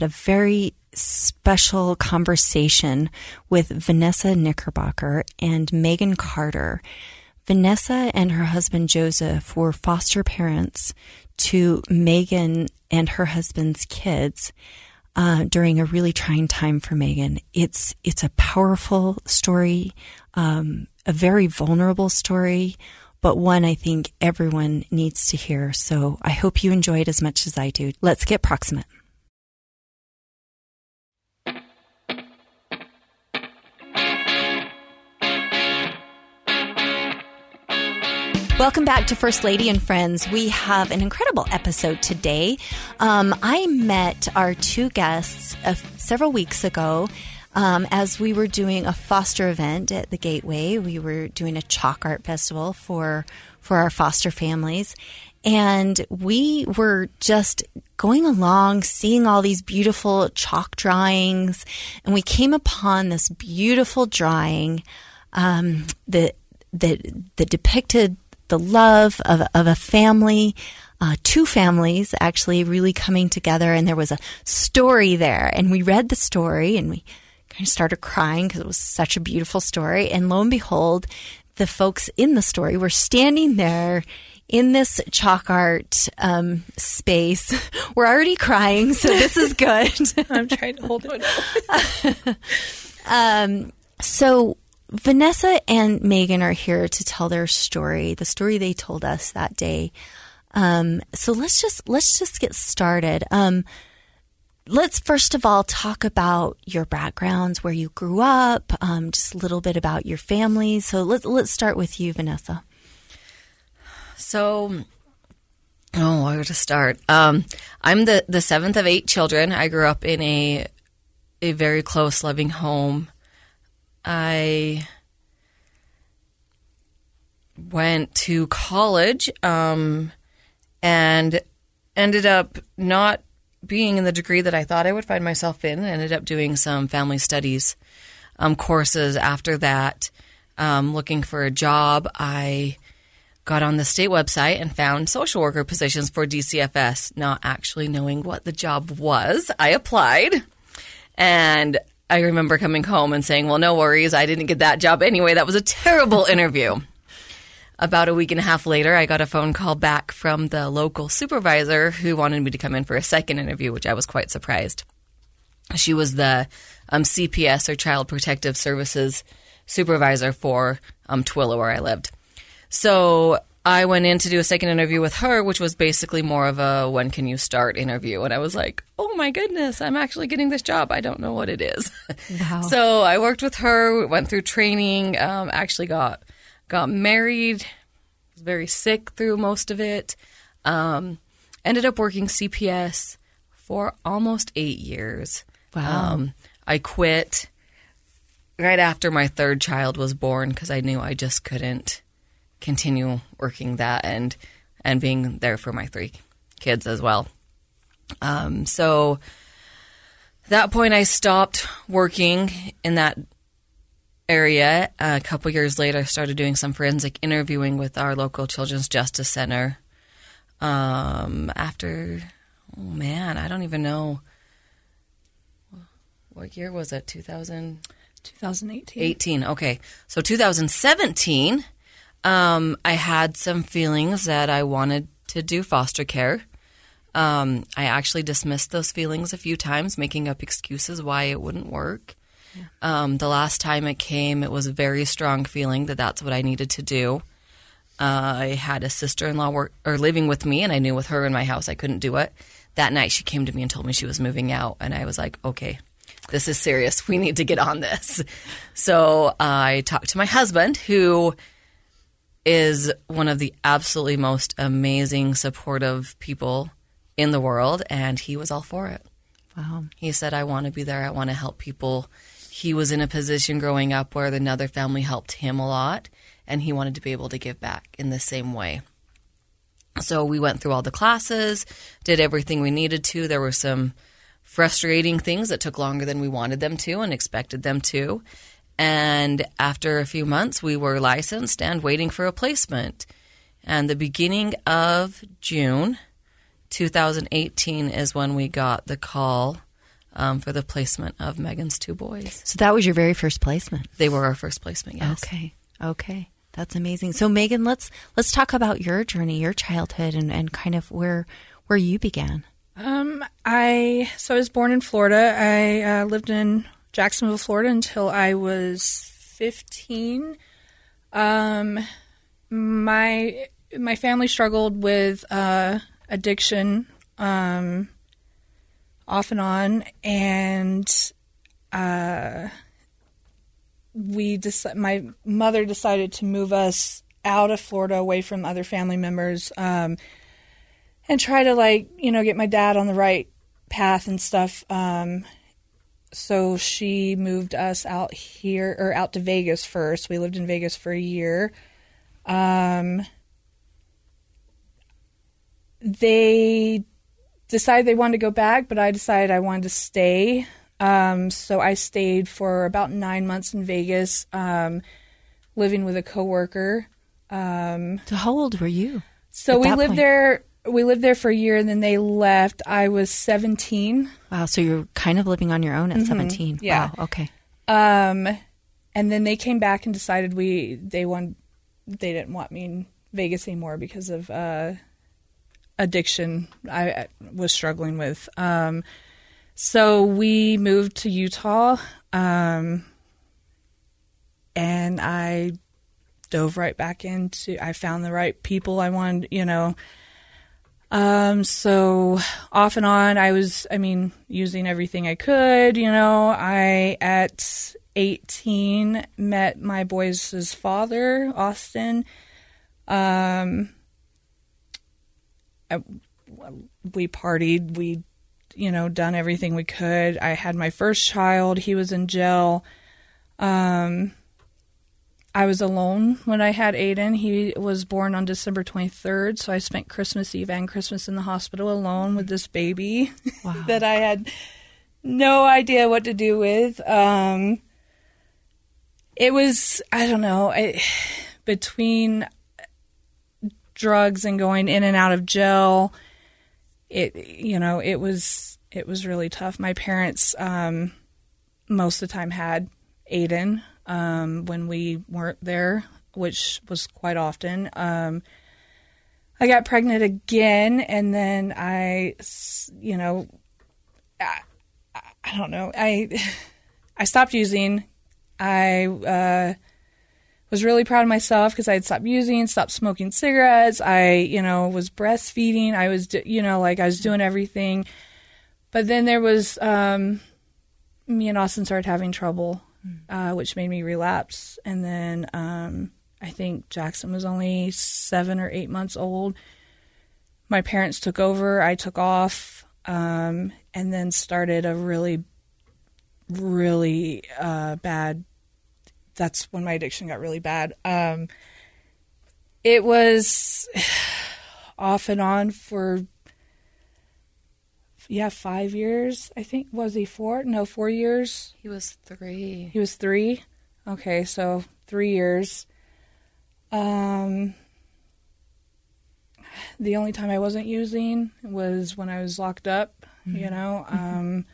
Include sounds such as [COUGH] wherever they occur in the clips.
but a very special conversation with Vanessa Knickerbocker and Megan Carter. Vanessa and her husband Joseph were foster parents to Megan and her husband's kids uh, during a really trying time for Megan. It's it's a powerful story, um, a very vulnerable story, but one I think everyone needs to hear. So I hope you enjoy it as much as I do. Let's get proximate. Welcome back to First Lady and Friends. We have an incredible episode today. Um, I met our two guests uh, several weeks ago um, as we were doing a foster event at the Gateway. We were doing a chalk art festival for for our foster families, and we were just going along, seeing all these beautiful chalk drawings, and we came upon this beautiful drawing um, that that that depicted the love of, of a family, uh, two families actually really coming together. And there was a story there. And we read the story and we kind of started crying because it was such a beautiful story. And lo and behold, the folks in the story were standing there in this chalk art um, space. [LAUGHS] We're already crying, so this is good. [LAUGHS] I'm trying to hold it. [LAUGHS] um, so Vanessa and Megan are here to tell their story, the story they told us that day. Um, so let's just let's just get started. Um, let's first of all talk about your backgrounds, where you grew up, um, just a little bit about your family. So let's let's start with you, Vanessa. So, oh, where to start? Um, I'm the the seventh of eight children. I grew up in a a very close, loving home. I went to college um, and ended up not being in the degree that I thought I would find myself in. Ended up doing some family studies um, courses after that. Um, looking for a job, I got on the state website and found social worker positions for DCFS, not actually knowing what the job was. I applied and I remember coming home and saying, Well, no worries, I didn't get that job anyway. That was a terrible [LAUGHS] interview. About a week and a half later, I got a phone call back from the local supervisor who wanted me to come in for a second interview, which I was quite surprised. She was the um, CPS or Child Protective Services supervisor for um, Tooele, where I lived. So I went in to do a second interview with her, which was basically more of a when can you start interview. And I was like, oh my goodness, I'm actually getting this job. I don't know what it is. Wow. [LAUGHS] so I worked with her, went through training, um, actually got got married, was very sick through most of it. Um, ended up working CPS for almost eight years. Wow. Um, I quit right after my third child was born because I knew I just couldn't continue working that and and being there for my three kids as well. Um, so that point, I stopped working in that area. A couple years later, I started doing some forensic interviewing with our local Children's Justice Center. Um, after, oh man, I don't even know. What year was it? 2000? 2018. 18, okay. So 2017, um, I had some feelings that I wanted to do foster care. Um, I actually dismissed those feelings a few times, making up excuses why it wouldn't work. Yeah. Um, the last time it came, it was a very strong feeling that that's what I needed to do. Uh, I had a sister-in-law work or living with me, and I knew with her in my house I couldn't do it. That night, she came to me and told me she was moving out, and I was like, "Okay, this is serious. We need to get on this." [LAUGHS] So I talked to my husband, who is one of the absolutely most amazing, supportive people in the world, and he was all for it. Wow. He said, I want to be there. I want to help people. He was in a position growing up where another family helped him a lot, and he wanted to be able to give back in the same way. So we went through all the classes, did everything we needed to. There were some frustrating things that took longer than we wanted them to and expected them to. And after a few months, we were licensed and waiting for a placement. And the beginning of June 2018 is when we got the call um, for the placement of Megan's two boys. So that was your very first placement. They were our first placement. Yes. Okay. Okay. That's amazing. So Megan, let's let's talk about your journey, your childhood and, and kind of where where you began. Um, I so I was born in Florida. I uh, lived in Jacksonville, Florida, until I was fifteen. Um, my my family struggled with uh, addiction, um, off and on, and uh, we dec- my mother decided to move us out of Florida, away from other family members. Um, and try to like you know get my dad on the right path and stuff um so she moved us out here or out to Vegas first we lived in Vegas for a year um they decided they wanted to go back but I decided I wanted to stay um so I stayed for about 9 months in Vegas um living with a coworker um So how old were you? so we lived point. there. We lived there for a year, and then they left. I was seventeen, Wow, so you're kind of living on your own at 17. Mm-hmm. Yeah. Wow, okay. um, and then they came back and decided we they want they didn't want me in Vegas anymore because of uh, addiction. I I was struggling with. Um, so we moved to Utah, um, and I dove right back into. I found the right people I wanted. You know. Um, so off and on, I was, I mean, using everything I could, you know, I, at 18, met my boys' father, Austin. Um, I, we partied, we, you know, done everything we could. I had my first child. He was in jail. Um, I was alone when I had Aiden. He was born on December 23rd, so I spent Christmas Eve and Christmas in the hospital alone with this baby [LAUGHS] Wow. that I had no idea what to do with. Um, it was, I don't know, I, [SIGHS] between drugs and going in and out of jail, it, you know, it was, it was really tough. My parents, um, most of the time had Aiden um, when we weren't there, which was quite often. Um, I got pregnant again, and then I, you know, I, I don't know. I [LAUGHS] I stopped using. I uh, was really proud of myself because I had stopped using, stopped smoking cigarettes. I, you know, was breastfeeding. I was, you know, like I was doing everything. But then there was um, me and Austin started having trouble, uh, which made me relapse. And then um, I think Jackson was only seven or eight months old. My parents took over. I took off, um, and then started a really, really uh, bad. That's when my addiction got really bad. Um, it was [SIGHS] off and on for yeah five years. I think was he four? No, four years. He was three. He was three. Okay, so three years. Um, the only time I wasn't using was when I was locked up. You know, um,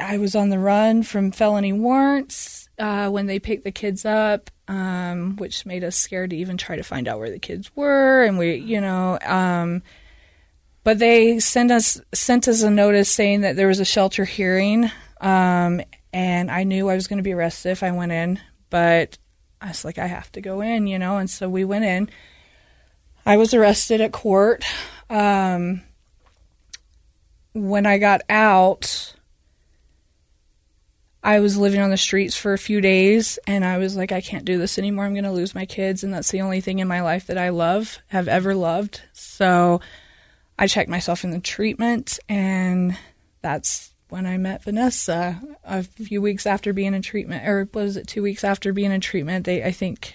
I was on the run from felony warrants uh, when they picked the kids up, um, which made us scared to even try to find out where the kids were, and we, you know. Um, but they sent us sent us a notice saying that there was a shelter hearing, um, and I knew I was going to be arrested if I went in. But I was like, I have to go in, you know, and so we went in. I was arrested at court. Um, when I got out, I was living on the streets for a few days, and I was like, I can't do this anymore. I'm going to lose my kids, and that's the only thing in my life that I love, have ever loved. So I checked myself in the treatment, and that's when I met Vanessa a few weeks after being in treatment, or was it two weeks after being in treatment? They, I think,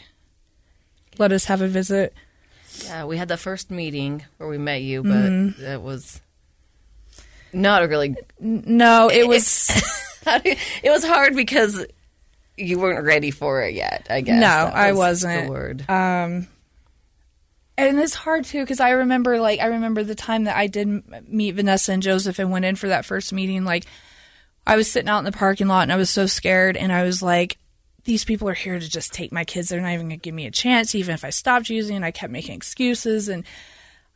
let us have a visit. Yeah, we had the first meeting where we met you, but it was not a really. No, it was [LAUGHS] it was hard because you weren't ready for it yet. I guess No, That I was wasn't. The word. um, and it's hard too because I remember like I remember the time that I did meet Vanessa and Joseph and went in for that first meeting. Like I was sitting out in the parking lot and I was so scared and I was like, these people are here to just take my kids. They're not even going to give me a chance, even if I stopped using. And I kept making excuses and.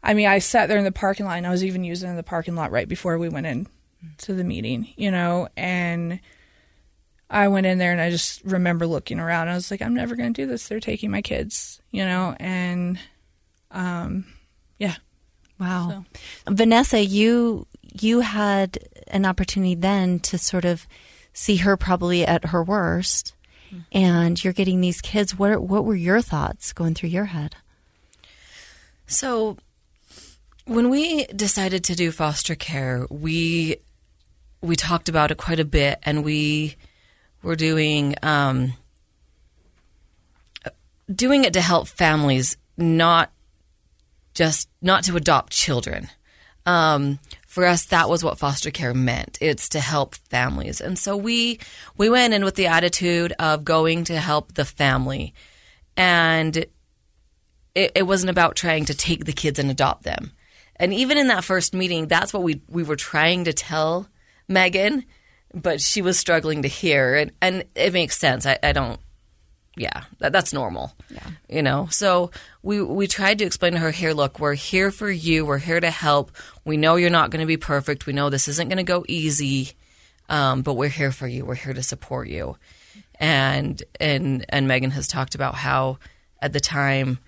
I mean, I sat there in the parking lot and I was even using in the parking lot right before we went in to the meeting, you know, and I went in there and I just remember looking around. I was like, I'm never going to do this. They're taking my kids, you know, and um, yeah. Wow. Vanessa, you you had an opportunity then to sort of see her probably at her worst and you're getting these kids. What what were your thoughts going through your head? So, when we decided to do foster care, we we talked about it quite a bit, and we were doing um, doing it to help families, not just not to adopt children. Um, for us, that was what foster care meant. It's to help families, and so we we went in with the attitude of going to help the family, and it, it wasn't about trying to take the kids and adopt them. And even in that first meeting, that's what we we were trying to tell Megan, but she was struggling to hear, and and it makes sense. I, I don't, yeah, that, that's normal. Yeah, you know. So we we tried to explain to her, here, look, we're here for you. We're here to help. We know you're not going to be perfect. We know this isn't going to go easy, um, but we're here for you. We're here to support you. And and and Megan has talked about how at the time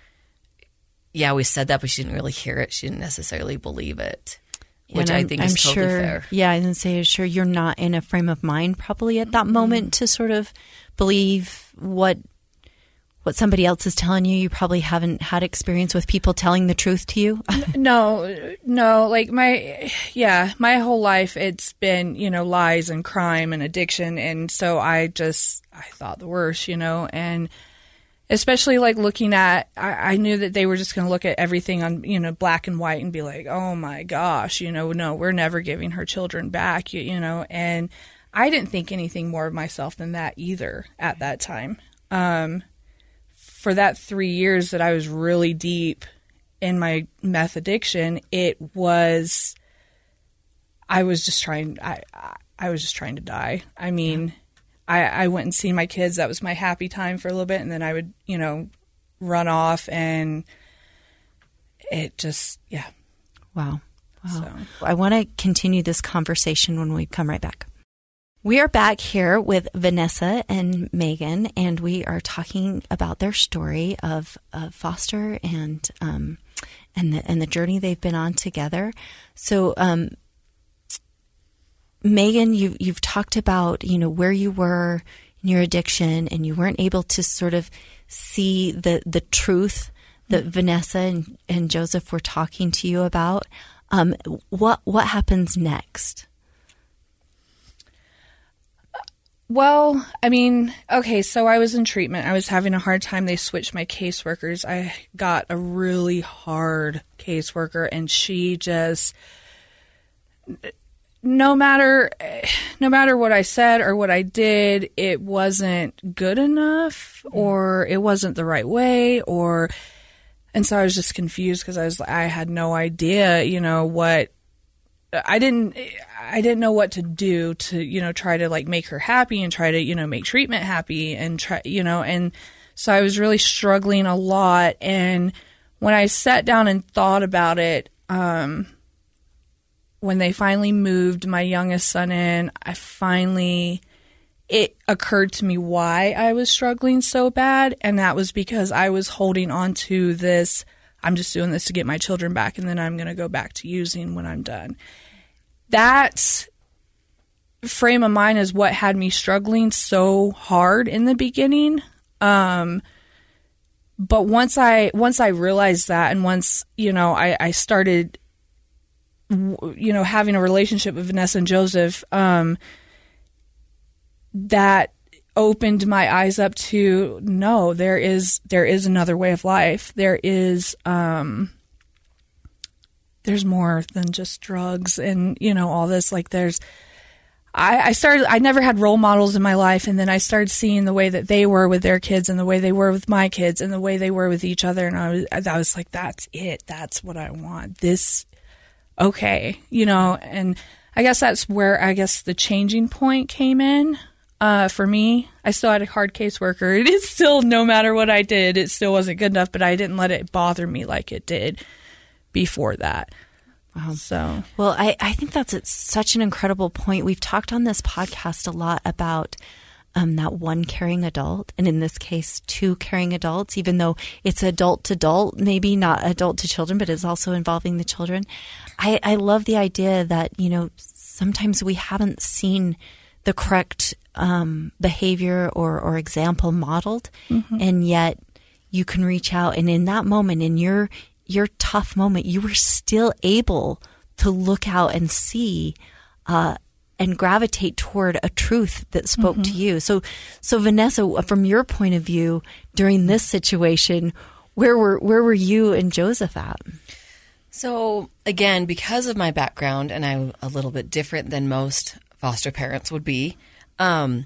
yeah, we said that, but she didn't really hear it. She didn't necessarily believe it, which I I'm- think I'm is totally sure, fair. Yeah, I didn't say sure you're not in a frame of mind probably at that moment to sort of believe what what somebody else is telling you. You probably haven't had experience with people telling the truth to you. [LAUGHS] No, no, like my, yeah, my whole life it's been, you know, lies and crime and addiction. And so I just, I thought the worst, you know, and especially like looking at, I, I knew that they were just going to look at everything on, you know, black and white and be like, oh my gosh, you know, no, we're never giving her children back, you, you know, and I didn't think anything more of myself than that either at that time. Um, for that three years that I was really deep in my meth addiction, it was I was just trying I I- was just trying to die. I mean, I I went and seen my kids. That was my happy time for a little bit, and then I would you know run off, and it just yeah. Wow. Wow. So. I want to continue this conversation when we come right back. We are back here with Vanessa and Megan, and we are talking about their story of, of foster and um, and the and the journey they've been on together. So, um, Megan, you you've talked about you know where you were in your addiction, and you weren't able to sort of see the the truth that Vanessa and, and Joseph were talking to you about. Um, what what happens next? Well, I mean, okay, so I was in treatment. I was having a hard time. They switched my caseworkers. I got a really hard caseworker, and she just no matter no matter what I said or what I did, it wasn't good enough mm. or it wasn't the right way or and so I was just confused because I was I had no idea, you know, what I didn't I didn't know what to do to, you know, try to like make her happy and try to, you know, make treatment happy and try, you know, and so I was really struggling a lot and when I sat down and thought about it, um when they finally moved my youngest son in, I finally it occurred to me why I was struggling so bad, and that was because I was holding on to this. I'm just doing this to get my children back, and then I'm going to go back to using when I'm done. That frame of mind is what had me struggling so hard in the beginning. Um, but once I once I realized that, and once you know I, I started you know having a relationship with Vanessa and Joseph um that opened my eyes up to no there is there is another way of life there is um there's more than just drugs and you know all this like there's I, I started. I never had role models in my life, and then I started seeing the way that they were with their kids, and the way they were with my kids, and the way they were with each other, and I was, I was like, "That's it. That's what I want. This, okay, you know." And I guess that's where I guess the changing point came in. Uh, for me, I still had a hard caseworker. [LAUGHS] It is still, no matter what I did, it still wasn't good enough, but I didn't let it bother me like it did before that. Wow. So, well, I, I think that's it's such an incredible point. We've talked on this podcast a lot about um, that one caring adult, and in this case, two caring adults, even though it's adult to adult, maybe not adult to children, but it's also involving the children. I, I love the idea that, you know, sometimes we haven't seen the correct um, behavior or, or example modeled, mm-hmm. and yet you can reach out and in that moment in your your tough moment, you were still able to look out and see uh, and gravitate toward a truth that spoke mm-hmm. to you. So, so Vanessa, from your point of view during this situation, where were where were you and Joseph at? So again, because of my background, and I'm a little bit different than most foster parents would be. Um,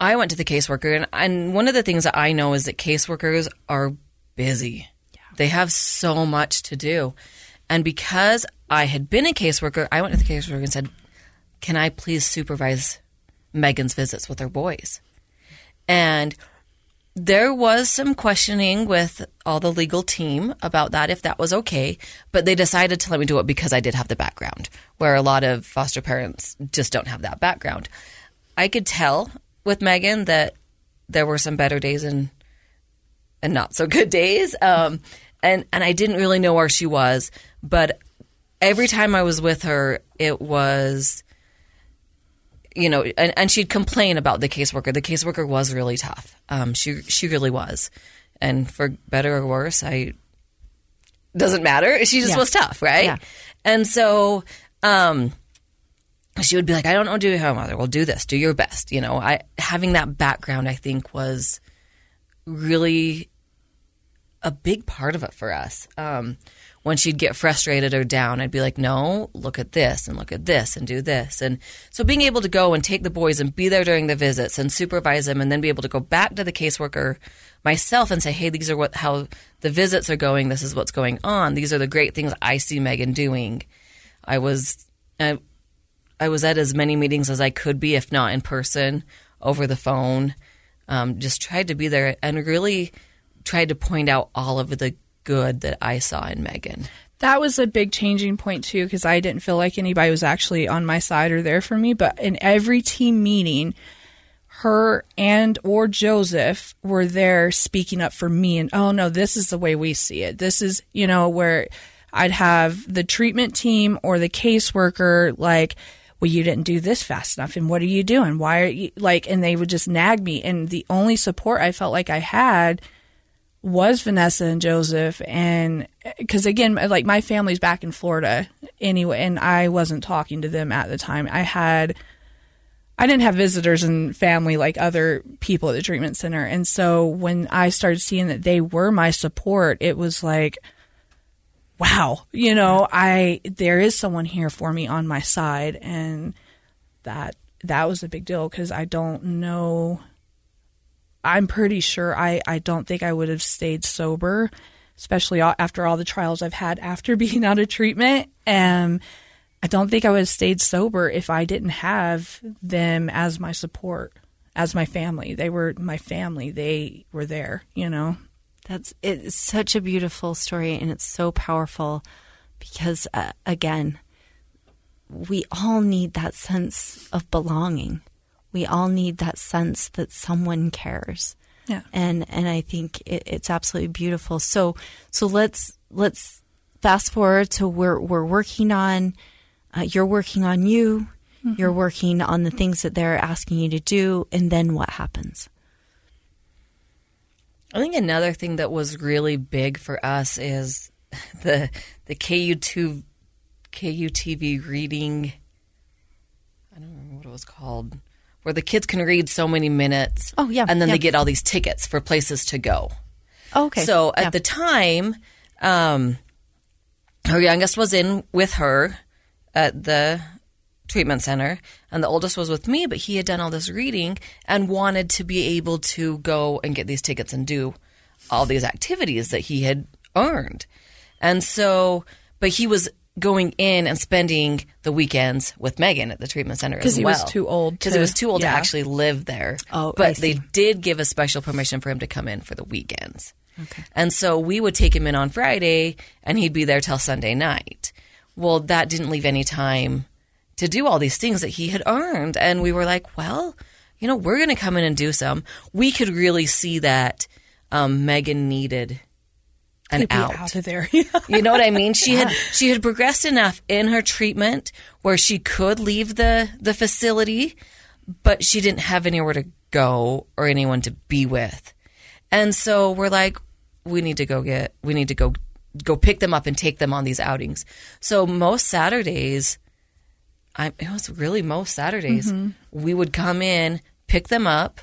I went to the caseworker, and, and one of the things that I know is that caseworkers are busy. They have so much to do. And because I had been a caseworker, I went to the caseworker and said, Can I please supervise Megan's visits with her boys? And there was some questioning with all the legal team about that, if that was okay. But they decided to let me do it because I did have the background, where a lot of foster parents just don't have that background. I could tell with Megan that there were some better days and and not so good days. Um, and and I didn't really know where she was, but every time I was with her, it was you know, and, and she'd complain about the caseworker. The caseworker was really tough. Um, she she really was, and for better or worse, I doesn't matter. She just yeah. was tough, right? Yeah. And so, um, she would be like, "I don't know, do your mother. Well, do this. Do your best." You know, I having that background, I think, was really a big part of it for us. Um, when she'd get frustrated or down, I'd be like, no, look at this and look at this and do this. And so being able to go and take the boys and be there during the visits and supervise them and then be able to go back to the caseworker myself and say, hey, these are what, how the visits are going. This is what's going on. These are the great things I see Megan doing. I was, I, I was at as many meetings as I could be, if not in person, over the phone. Um, just tried to be there and really – tried to point out all of the good that I saw in Megan. That was a big changing point too, because I didn't feel like anybody was actually on my side or there for me. But in every team meeting, her and or Joseph were there speaking up for me and oh no, this is the way we see it. This is you know where I'd have the treatment team or the caseworker like well, you didn't do this fast enough. And what are you doing? Why are you like, and they would just nag me. And the only support I felt like I had was Vanessa and Joseph, and because again, like my family's back in Florida anyway, and I wasn't talking to them at the time. I had, I didn't have visitors and family like other people at the treatment center, and so when I started seeing that they were my support, it was like, wow, you know, I there is someone here for me on my side, and that that was a big deal because I don't know I'm pretty sure I, I don't think I would have stayed sober, especially after all the trials I've had after [LAUGHS] being out of treatment. And I don't think I would have stayed sober if I didn't have them as my support, as my family. They were my family. They were there, you know. That's it's such a beautiful story and it's so powerful because uh, again, we all need that sense of belonging we all need that sense that someone cares. Yeah. And and I think it, it's absolutely beautiful. So so let's let's fast forward to where we're working on. Uh, you're working on you. Mm-hmm. You're working on the things that they're asking you to do, and then what happens? I think another thing that was really big for us is the the KU2 KUTV reading. I don't remember what it was called where the kids can read so many minutes. Oh yeah, and then yeah. they get all these tickets for places to go. Oh, okay. So at yeah. the time, um, her youngest was in with her at the treatment center, and the oldest was with me, but he had done all this reading and wanted to be able to go and get these tickets and do all these activities that he had earned. And so, but he was going in and spending the weekends with Megan at the treatment center as 'Cause he was too old Because he was too old yeah. to actually live there. Oh, but they did give a special permission for him to come in for the weekends. Okay. And so we would take him in on Friday and he'd be there till Sunday night. Well, that didn't leave any time to do all these things that he had earned. And we were like, well, you know, we're going to come in and do some. We could really see that um, Megan needed an out. out of there. [LAUGHS] You know what I mean? She had she had progressed enough in her treatment where she could leave the the facility, but she didn't have anywhere to go or anyone to be with. And so we're like we need to go get we need to go go pick them up and take them on these outings. So most Saturdays I it was really most Saturdays we would come in, pick them up,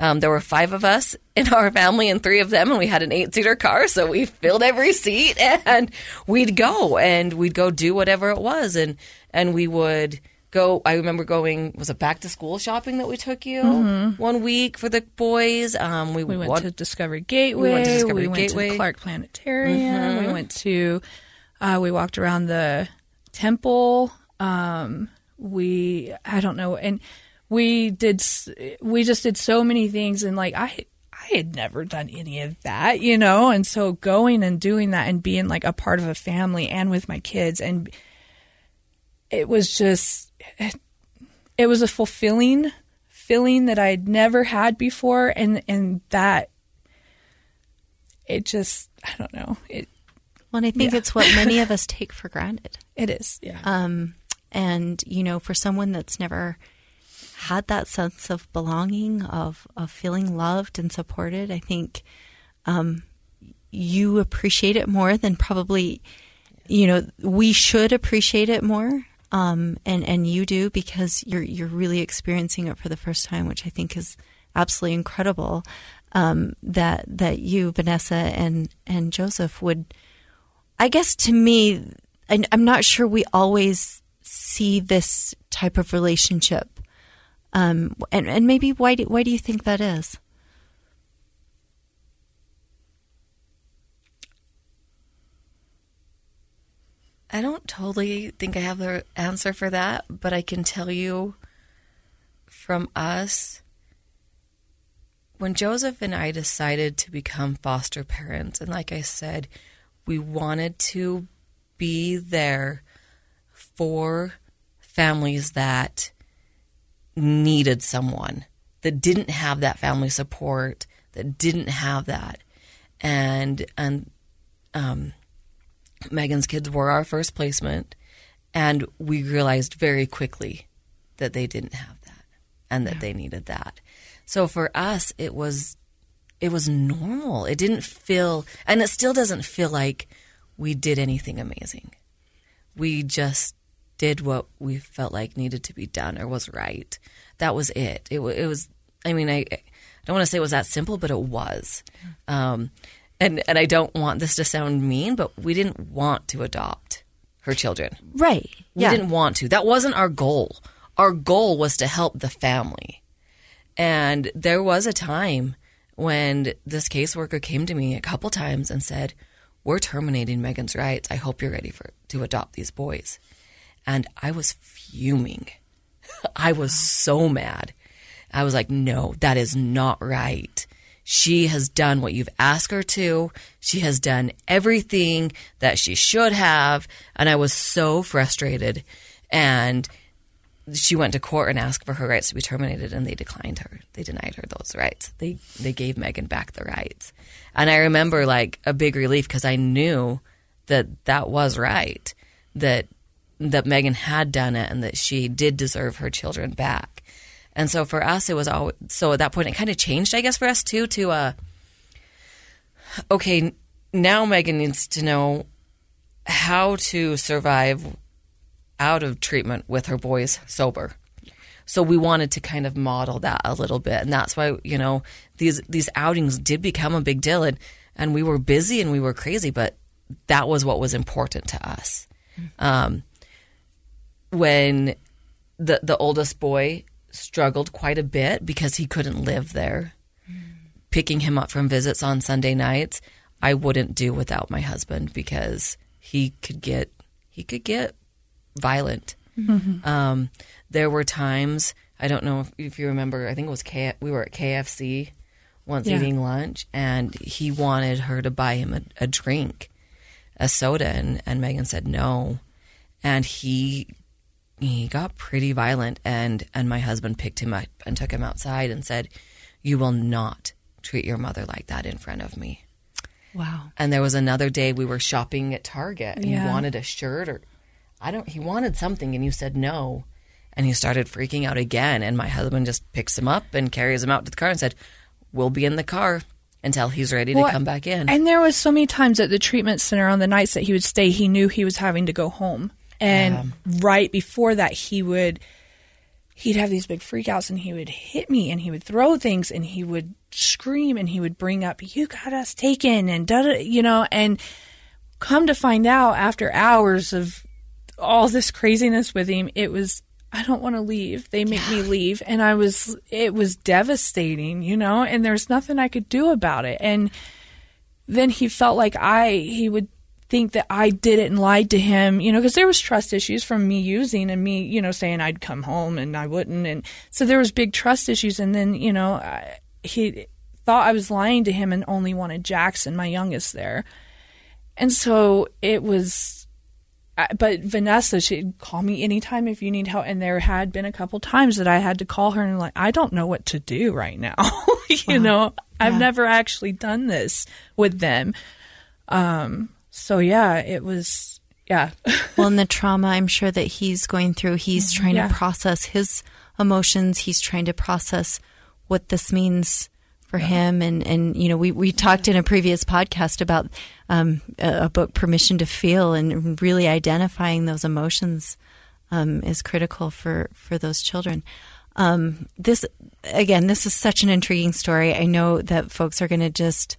um, there were five of us in our family and three of them, and we had an eight seater car. So we filled every seat [LAUGHS] and we'd go and we'd go do whatever it was. And, and we would go. I remember going, was it back to school shopping that we took you one week for the boys? Um, we, We went wa- to Discovery Gateway. We went to Discovery went Gateway. Mm-hmm. to Clark Planetarium. We went to. Uh, we walked around the temple. Um, we I don't know, and we did. We just did so many things, and like I. I had never done any of that, you know, and so going and doing that and being like a part of a family and with my kids, and it was just, it was a fulfilling feeling that I had never had before, and and that it just I don't know it Well, and I think Yeah. it's what many of [LAUGHS] us take for granted. it is yeah Um, and you know, for someone that's never had that sense of belonging, of of feeling loved and supported, I think um, you appreciate it more than probably you know we should appreciate it more. Um, and and you do because you're you're really experiencing it for the first time, which I think is absolutely incredible. Um, that that you, Vanessa, and and Joseph would I guess to me, I, I'm not sure we always see this type of relationship. Um, and, and maybe why do, why do you think that is? I don't totally think I have the answer for that, but I can tell you from us when Joseph and I decided to become foster parents, and like I said, we wanted to be there for families that needed someone that didn't have that family support, that didn't have that, and and um, Megan's kids were our first placement, and we realized very quickly that they didn't have that and that they needed that. So for us, it was it was normal. It didn't feel, and it still doesn't feel like we did anything amazing. We just did what we felt like needed to be done or was right. That was it. It, it was. I mean, I, I don't want to say it was that simple, but it was. Um, and and I don't want this to sound mean, but we didn't want to adopt her children. Right. We yeah. didn't want to. That wasn't our goal. Our goal was to help the family. And there was a time when this caseworker came to me a couple times and said, "We're terminating Megan's rights. I hope you're ready for to adopt these boys." And I was fuming. [LAUGHS] I was so mad. I was like, "No, that is not right." She has done what you've asked her to. She has done everything that she should have. And I was so frustrated. And she went to court and asked for her rights to be terminated, and they declined her. They denied her those rights. They they gave Megan back the rights, and I remember like a big relief because I knew that that was right. That that Megan had done it, and that she did deserve her children back. And so for us, it was all so at that point it kind of changed, I guess, for us too. To uh, okay, now Megan needs to know how to survive out of treatment with her boys sober. So we wanted to kind of model that a little bit, and that's why you know these these outings did become a big deal, and and we were busy and we were crazy, but that was what was important to us. Um, when the the oldest boy struggled quite a bit because he couldn't live there. Picking him up from visits on Sunday nights, I wouldn't do without my husband because he could get he could get violent. Um, there were times I don't know if, if you remember. I think it was K, we were at KFC once Yeah. eating lunch, and he wanted her to buy him a, a drink, a soda, and, and Megan said no, and he he got pretty violent, and and my husband picked him up and took him outside and said, "You will not treat your mother like that in front of me." Wow. And there was another day we were shopping at Target and Yeah. he wanted a shirt or I don't he wanted something and you said no. And he started freaking out again and my husband just picks him up and carries him out to the car and said, We'll be in the car until he's ready to Well, come back in. And there was so many times at the treatment center on the nights that he would stay, he knew he was having to go home. And right before that, he would he'd have these big freakouts and he would hit me and he would throw things and he would scream and he would bring up you got us taken and da da you know and come to find out after hours of all this craziness with him it was I don't want to leave. They make me leave and I was it was devastating, you know, and there's nothing I could do about it. And then he felt like I he would think that I did it and lied to him, you know, because there was trust issues from me using and me, you know, saying I'd come home and I wouldn't, and so there was big trust issues. And then you know, I, he thought I was lying to him and only wanted Jackson, my youngest, there, and so it was. But Vanessa, she'd call me anytime if you need help. And there had been a couple times that I had to call her and like, I don't know what to do right now. [LAUGHS] you know, I've never actually done this with them. Um, so yeah, it was, yeah. [LAUGHS] Well, and the trauma I'm sure that he's going through, he's trying Yeah. to process his emotions. He's trying to process what this means for him. And, and, you know, we, we talked in a previous podcast about um, a, a book, Permission to Feel, and really identifying those emotions um, is critical for, for those children. Um, this, again, this is such an intriguing story. I know that folks are going to just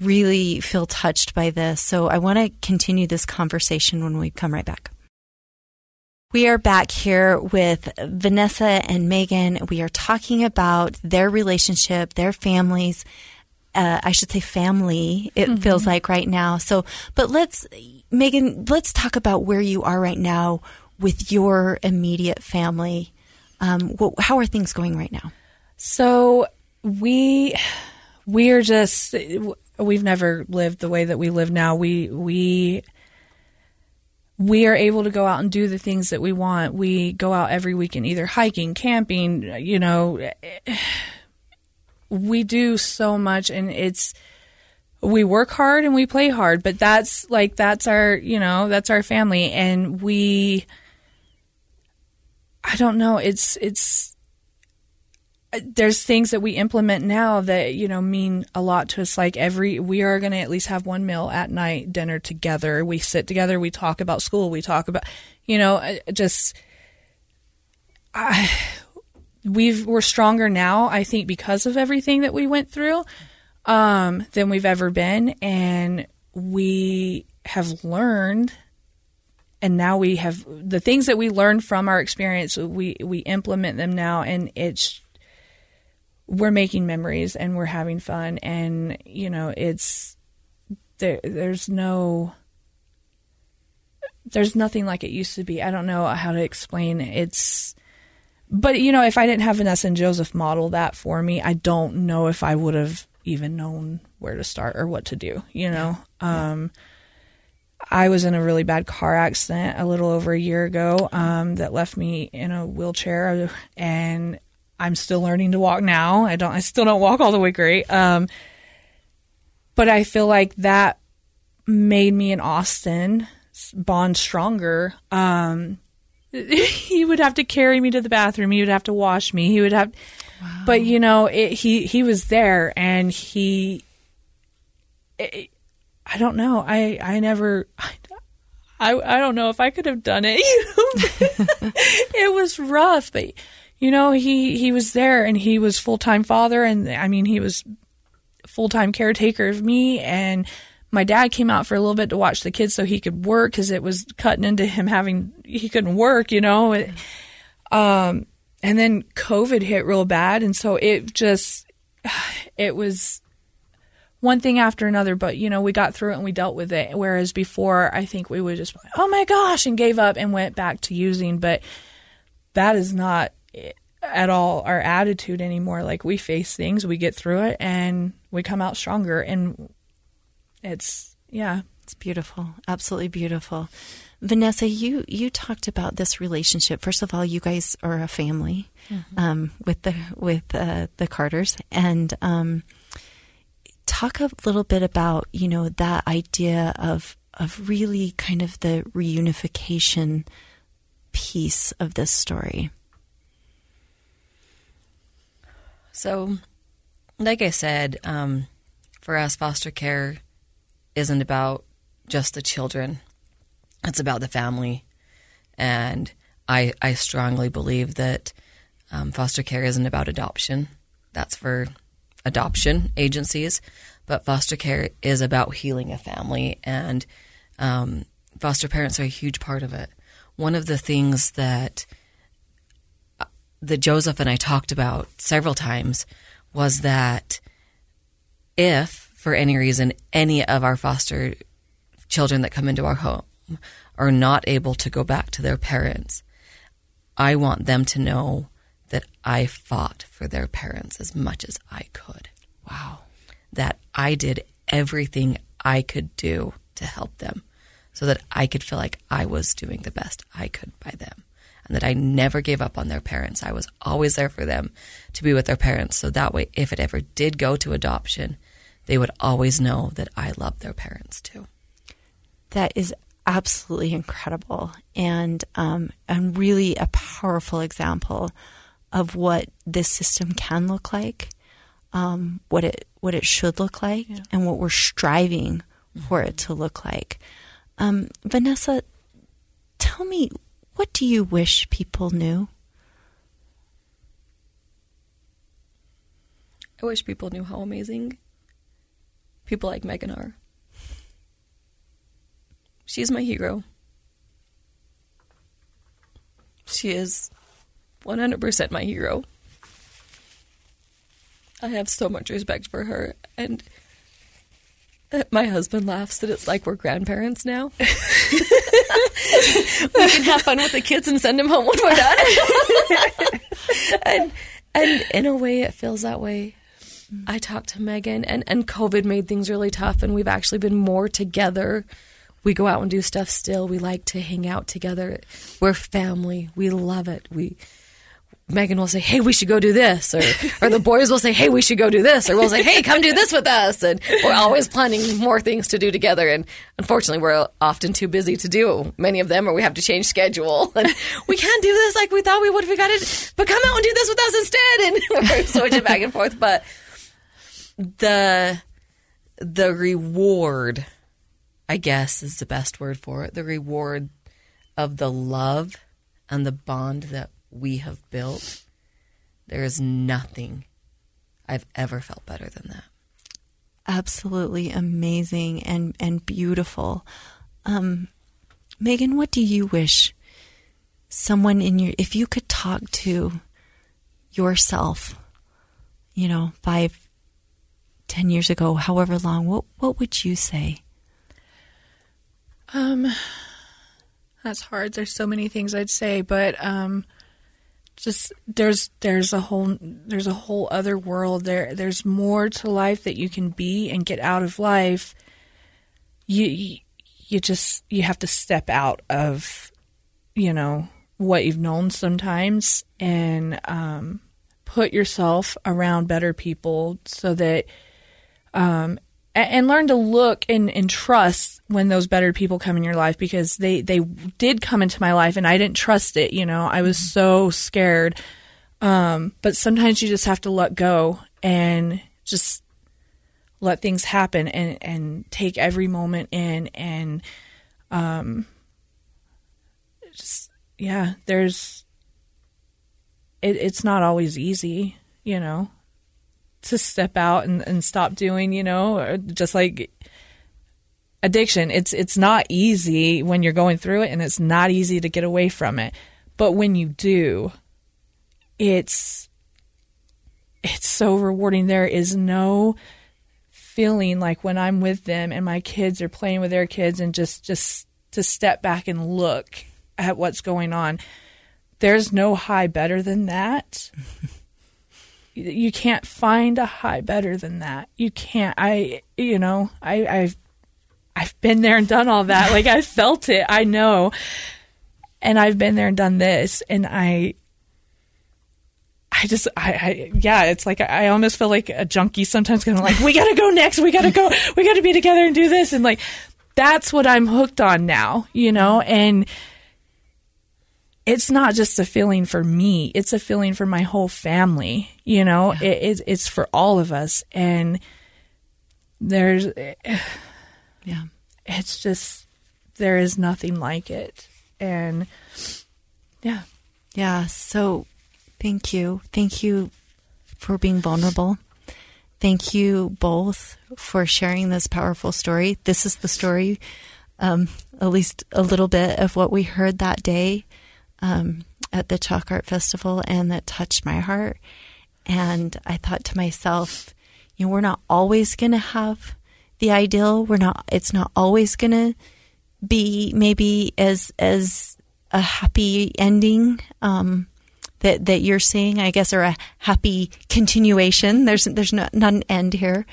really feel touched by this. So I want to continue this conversation when we come right back. We are back here with Vanessa and Megan. We are talking about their relationship, their families. Uh, I should say family, it feels like right now. So, but let's, Megan, let's talk about where you are right now with your immediate family. Um, wh- how are things going right now? So we we're just we've never lived the way that we live now. We we we are able to go out and do the things that we want. We go out every weekend, either hiking, camping. You know, [SIGHS] we do so much, and it's we work hard and we play hard. But that's like that's our you know that's our family, and we. I don't know. It's it's there's things that we implement now that you know mean a lot to us. Like every we are going to at least have one meal at night dinner together. We sit together we talk about school we talk about you know uh, just I, we've we're stronger now i think because of everything that we went through um than we've ever been. And we have learned and now we have the things that we learned from our experience we we implement them now. And it's we're making memories and we're having fun and you know it's there there's no there's nothing like it used to be. I don't know how to explain it. it's but you know if i didn't have vanessa and joseph model that for me i don't know if i would have even known where to start or what to do you know? Um I was in a really bad car accident a little over a year ago um, that left me in a wheelchair, and I'm still learning to walk now. I don't, I still don't walk all the way great, um, but I feel like that made me and Austin bond stronger. Um, [LAUGHS] he would have to carry me to the bathroom. He would have to wash me. He would have, but you know, it, he he was there, and he. It, I don't know. I I never. I I don't know if I could have done it. [LAUGHS] [LAUGHS] It was rough, but you know he he was there and he was full time father, and I mean he was full time caretaker of me and. My dad came out for a little bit to watch the kids so he could work because it was cutting into him having he couldn't work, you know. Um, and then COVID hit real bad, and so it just [SIGHS] it was one thing after another. But you know, we got through it and we dealt with it. Whereas before, I think we would just oh my gosh, and gave up and went back to using. But that is not at all our attitude anymore. Like we face things, we get through it, and we come out stronger. And it's yeah, it's beautiful, absolutely beautiful. Vanessa, you you talked about this relationship. First of all, you guys are a family mm-hmm. um, with the with uh, the Carters, and um, talk a little bit about you know that idea of of really kind of the reunification piece of this story. So, like I said, um, for us, foster care isn't about just the children it's about the family. And I, I strongly believe that um, foster care isn't about adoption. That's for adoption agencies. But foster care is about healing a family. And um, foster parents are a huge part of it. One of the things that that Joseph and I talked about several times was that if, for any reason, any of our foster children that come into our home are not able to go back to their parents, I want them to know that I fought for their parents as much as I could. Wow. That I did everything I could do to help them so that I could feel like I was doing the best I could by them and that I never gave up on their parents. I was always there for them to be with their parents. So that way, if it ever did go to adoption, they would always know that I loved their parents too. That is absolutely incredible and um, and really a powerful example of what this system can look like, um, what it what it should look like, yeah. and what we're striving for it to look like. Um, Vanessa, tell me, what do you wish people knew? I wish people knew how amazing people like Megan are. She's my hero. She is 100% my hero. I have so much respect for her. And my husband laughs that it's like we're grandparents now. [LAUGHS] we can have fun with the kids and send them home when we're done. and, and in a way, it feels that way. I talked to Megan, and, and COVID made things really tough, and we've actually been more together we go out and do stuff still. We like to hang out together. We're family. We love it. We Megan will say, "Hey, we should go do this," or [LAUGHS] or the boys will say, "Hey, we should go do this," or we'll say, "Hey, come do this with us." And we're always planning more things to do together. And unfortunately, we're often too busy to do many of them, or we have to change schedule. [LAUGHS] And we can't do this like we thought we would. We got it, but come out and do this with us instead. And [LAUGHS] we're switching back and forth. But the the reward I guess is the best word for it, the reward of the love and the bond that we have built. There is nothing I've ever felt better than that. Absolutely amazing and, and beautiful. Um, Megan, what do you wish someone in your, if you could talk to yourself, you know, five, ten years ago, however long, what, what would you say? Um, that's hard. There's so many things I'd say, but um, just there's there's a whole there's a whole other world there. There's more to life that you can be and get out of life. You you just you have to step out of you know what you've known sometimes and um, put yourself around better people so that um, and learn to look and, and trust when those better people come in your life because they, they did come into my life and I didn't trust it. You know, I was mm-hmm. so scared. Um, but sometimes you just have to let go and just let things happen and, and take every moment in and, um, just, yeah, there's, it, it's not always easy, you know, to step out and, and stop doing, you know, just like addiction. It's it's not easy when you're going through it and it's not easy to get away from it. But when you do, it's it's so rewarding. There is no feeling like when I'm with them and my kids are playing with their kids and just just to step back and look at what's going on. There's no high better than that. [LAUGHS] you can't find a high better than that. You can't. I, you know, I, I've, I've been there and done all that. Like I felt it. I know, and I've been there and done this, and I, I just, I, I yeah, it's like I almost feel like a junkie sometimes. Kind of like we gotta go next. We gotta go. We gotta be together and do this, and like that's what I'm hooked on now. You know, and it's not just a feeling for me it's a feeling for my whole family you know? Yeah. it, it's, it's for all of us and there's yeah. it's just there is nothing like it and yeah. Yeah so thank you. Thank you for being vulnerable. Thank you both for sharing this powerful story. This is the story um, at least a little bit of what we heard that day um, at the Chalk Art Festival and that touched my heart. And I thought to myself, you know, we're not always going to have the ideal. We're not, it's not always going to be maybe as, as a happy ending. Um, that, that you're seeing, I guess, or a happy continuation. There's there's not, not an end here,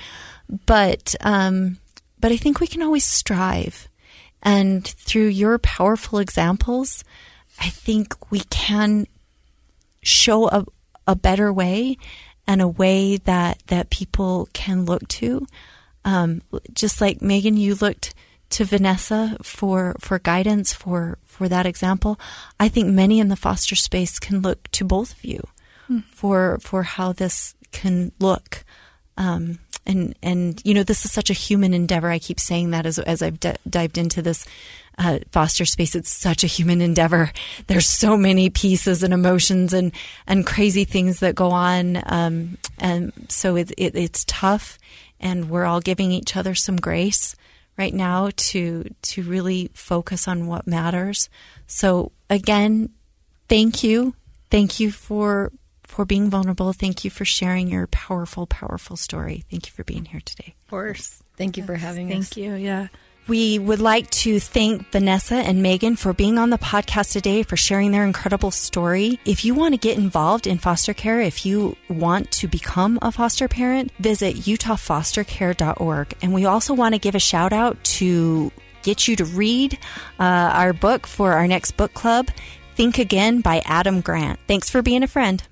but um, but I think we can always strive, and through your powerful examples, I think we can show a, a better way and a way that, that people can look to. Um, just like Megan, you looked to Vanessa for, for guidance for, for that example. I think many in the foster space can look to both of you hmm. for, for how this can look. Um, and, and, you know, this is such a human endeavor. I keep saying that as, as I've d- dived into this uh, foster space. It's such a human endeavor. There's so many pieces and emotions and and crazy things that go on, um, and so it, it, it's tough. And we're all giving each other some grace right now to to really focus on what matters. So again, thank you, thank you for for being vulnerable. Thank you for sharing your powerful, powerful story. Thank you for being here today. Of course. Thank you yes, for having thank us. Thank you. Yeah. We would like to thank Vanessa and Megan for being on the podcast today, for sharing their incredible story. If you want to get involved in foster care, if you want to become a foster parent, visit utahfostercare.org. And we also want to give a shout out to get you to read uh, our book for our next book club, Think Again by Adam Grant. Thanks for being a friend.